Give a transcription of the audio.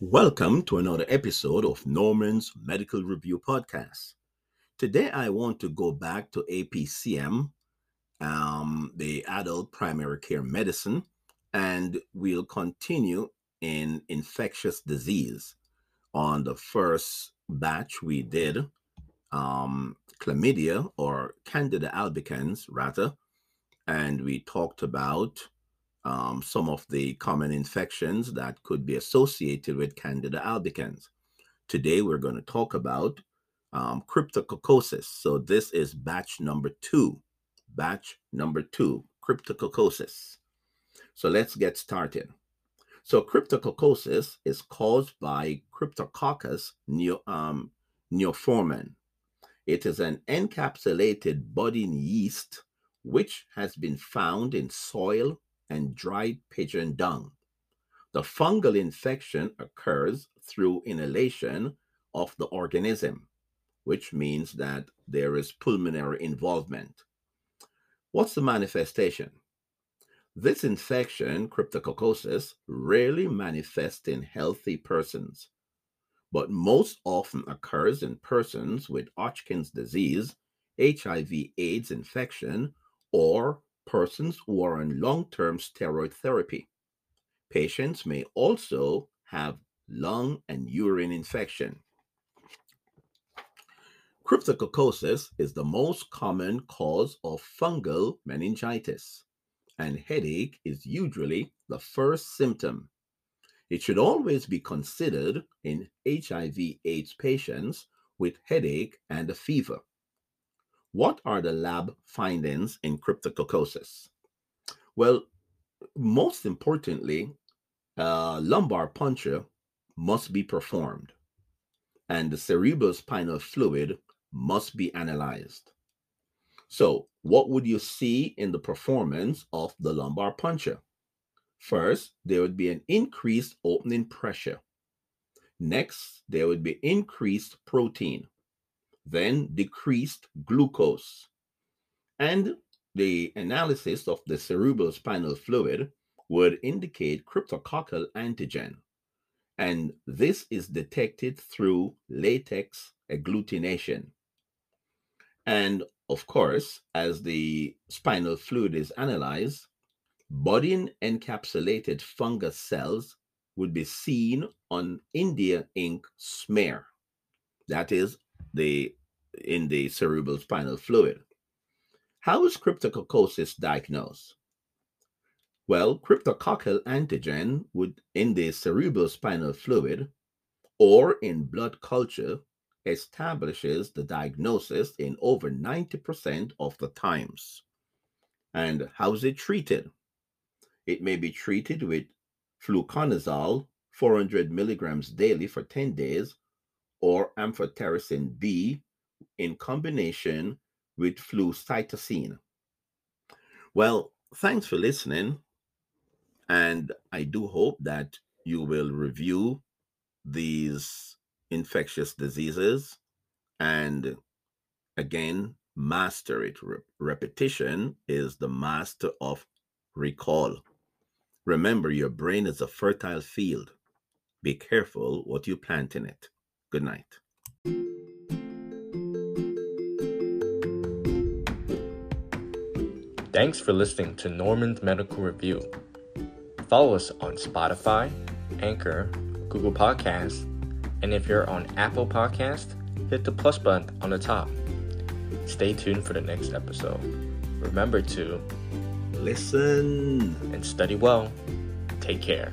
Welcome to another episode of Norman's Medical Review Podcast. Today, I want to go back to APCM, um, the Adult Primary Care Medicine, and we'll continue in infectious disease. On the first batch, we did um, chlamydia or Candida albicans, rather, and we talked about um, some of the common infections that could be associated with Candida albicans. Today, we're going to talk about um, cryptococcosis. So, this is batch number two. Batch number two, cryptococcosis. So, let's get started. So, cryptococcosis is caused by Cryptococcus neo, um, neoformans. It is an encapsulated budding yeast which has been found in soil and dried pigeon dung. The fungal infection occurs through inhalation of the organism, which means that there is pulmonary involvement. What's the manifestation? This infection, cryptococcosis, rarely manifests in healthy persons, but most often occurs in persons with Hodgkin's disease, HIV AIDS infection, or persons who are on long term steroid therapy. Patients may also have lung and urine infection. Cryptococcosis is the most common cause of fungal meningitis, and headache is usually the first symptom. It should always be considered in HIV AIDS patients with headache and a fever. What are the lab findings in cryptococcosis? Well, most importantly, lumbar puncture must be performed and the cerebrospinal fluid must be analyzed. So, what would you see in the performance of the lumbar puncture? First, there would be an increased opening pressure. Next, there would be increased protein then decreased glucose. And the analysis of the cerebrospinal fluid would indicate cryptococcal antigen. And this is detected through latex agglutination. And of course, as the spinal fluid is analyzed, budding encapsulated fungus cells would be seen on India ink smear. That is the in the cerebral spinal fluid. How is cryptococcosis diagnosed? Well, cryptococcal antigen would in the cerebral spinal fluid or in blood culture establishes the diagnosis in over 90% of the times. And how is it treated? It may be treated with fluconazole 400 milligrams daily for 10 days or amphotericin B in combination with flucytosine. Well, thanks for listening. And I do hope that you will review these infectious diseases and again master it. Re- repetition is the master of recall. Remember, your brain is a fertile field. Be careful what you plant in it. Good night. Thanks for listening to Norman's Medical Review. Follow us on Spotify, Anchor, Google Podcasts, and if you're on Apple Podcast, hit the plus button on the top. Stay tuned for the next episode. Remember to listen and study well. Take care.